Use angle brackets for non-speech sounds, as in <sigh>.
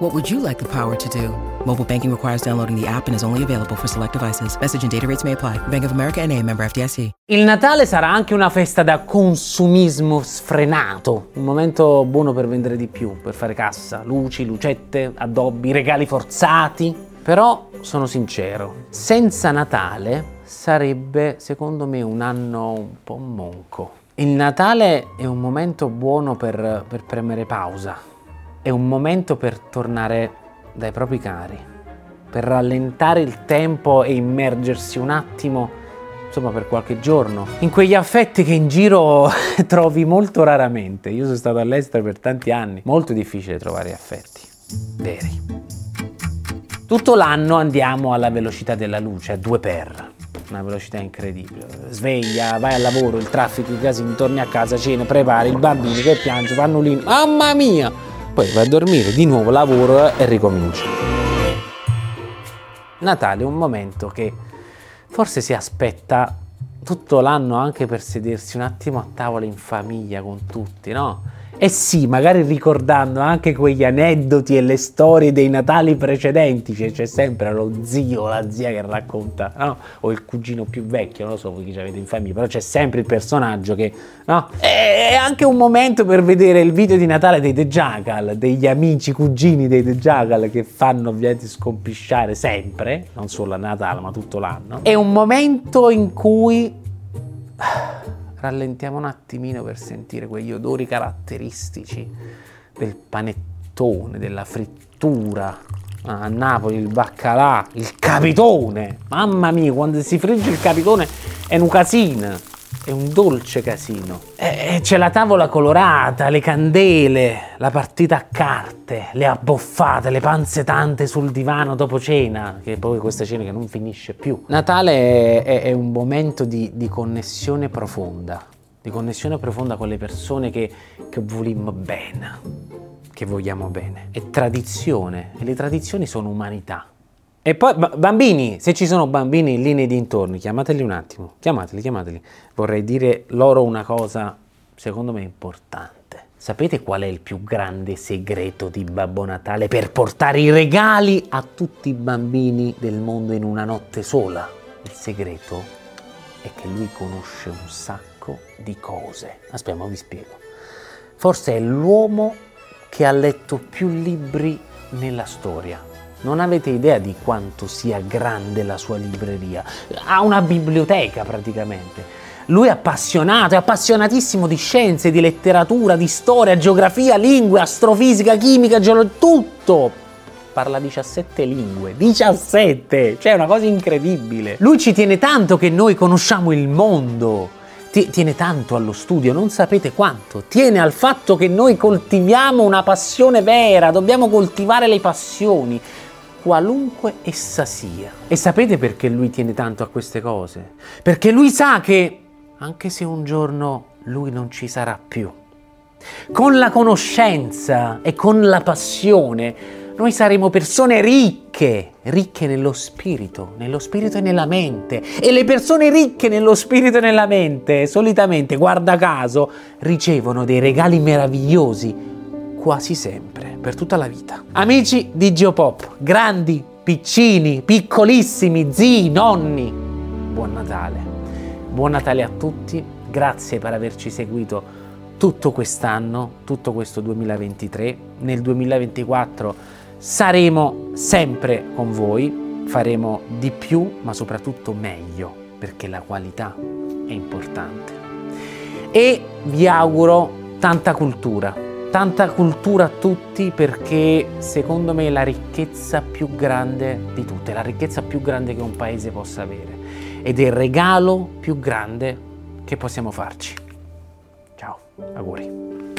What would you like the power to do? Mobile banking requires downloading the app and is only available for select devices. Message and data rates may apply. Bank of America and a member FDIC. Il Natale sarà anche una festa da consumismo sfrenato, un momento buono per vendere di più, per fare cassa, luci, lucette, addobbi, regali forzati. Però sono sincero, senza Natale sarebbe secondo me un anno un po' monco. Il Natale è un momento buono per, per premere pausa, è un momento per tornare dai propri cari, per rallentare il tempo e immergersi un attimo, insomma per qualche giorno, in quegli affetti che in giro <laughs> trovi molto raramente. Io sono stato all'estero per tanti anni, molto difficile trovare affetti veri. Tutto l'anno andiamo alla velocità della luce, a due per una velocità incredibile. Sveglia, vai al lavoro, il traffico, i casini, torni a casa, cena, prepari, il bambino che piange, fanno lì, mamma mia! Poi vai a dormire, di nuovo lavoro e ricomincia. Natale è un momento che forse si aspetta tutto l'anno anche per sedersi un attimo a tavola in famiglia con tutti, no? E sì, magari ricordando anche quegli aneddoti e le storie dei Natali precedenti, cioè c'è sempre lo zio o la zia che racconta, no? O il cugino più vecchio, non lo so voi chi avete in famiglia, però c'è sempre il personaggio che, no? È anche un momento per vedere il video di Natale dei The Jackal, degli amici cugini dei The Jackal che fanno ovviamente scompisciare sempre, non solo a Natale ma tutto l'anno. È un momento in cui rallentiamo un attimino per sentire quegli odori caratteristici del panettone, della frittura. A Napoli il baccalà, il capitone. Mamma mia, quando si frigge il capitone è un casino è un dolce casino. E c'è la tavola colorata, le candele, la partita a carte, le abboffate, le panze tante sul divano dopo cena, che poi questa cena che non finisce più. Natale è, è un momento di, di, connessione profonda, di connessione profonda con le persone che, che volimmo bene, che vogliamo bene. È tradizione e le tradizioni sono umanità. E poi, bambini, se ci sono bambini lì nei dintorni, chiamateli un attimo, chiamateli, chiamateli. Vorrei dire loro una cosa, secondo me, importante. Sapete qual è il più grande segreto di Babbo Natale per portare i regali a tutti i bambini del mondo in una notte sola? Il segreto è che lui conosce un sacco di cose. Aspetta, vi spiego. Forse è l'uomo che ha letto più libri nella storia non avete idea di quanto sia grande la sua libreria. Ha una biblioteca praticamente. Lui è appassionato, è appassionatissimo di scienze, di letteratura, di storia, geografia, lingue, astrofisica, chimica, geologia, tutto. Parla 17 lingue, 17! Cioè è una cosa incredibile. Lui ci tiene tanto che noi conosciamo il mondo. Tiene tanto allo studio, non sapete quanto. Tiene al fatto che noi coltiviamo una passione vera, dobbiamo coltivare le passioni qualunque essa sia. E sapete perché lui tiene tanto a queste cose? Perché lui sa che, anche se un giorno lui non ci sarà più, con la conoscenza e con la passione, noi saremo persone ricche, ricche nello spirito, nello spirito e nella mente. E le persone ricche nello spirito e nella mente, solitamente, guarda caso, ricevono dei regali meravigliosi quasi sempre, per tutta la vita. Amici di Geopop, grandi, piccini, piccolissimi, zii, nonni, buon Natale. Buon Natale a tutti, grazie per averci seguito tutto quest'anno, tutto questo 2023. Nel 2024 saremo sempre con voi, faremo di più, ma soprattutto meglio, perché la qualità è importante. E vi auguro tanta cultura, tanta cultura a tutti perché secondo me è la ricchezza più grande di tutte, la ricchezza più grande che un paese possa avere ed è il regalo più grande che possiamo farci. Ciao, auguri.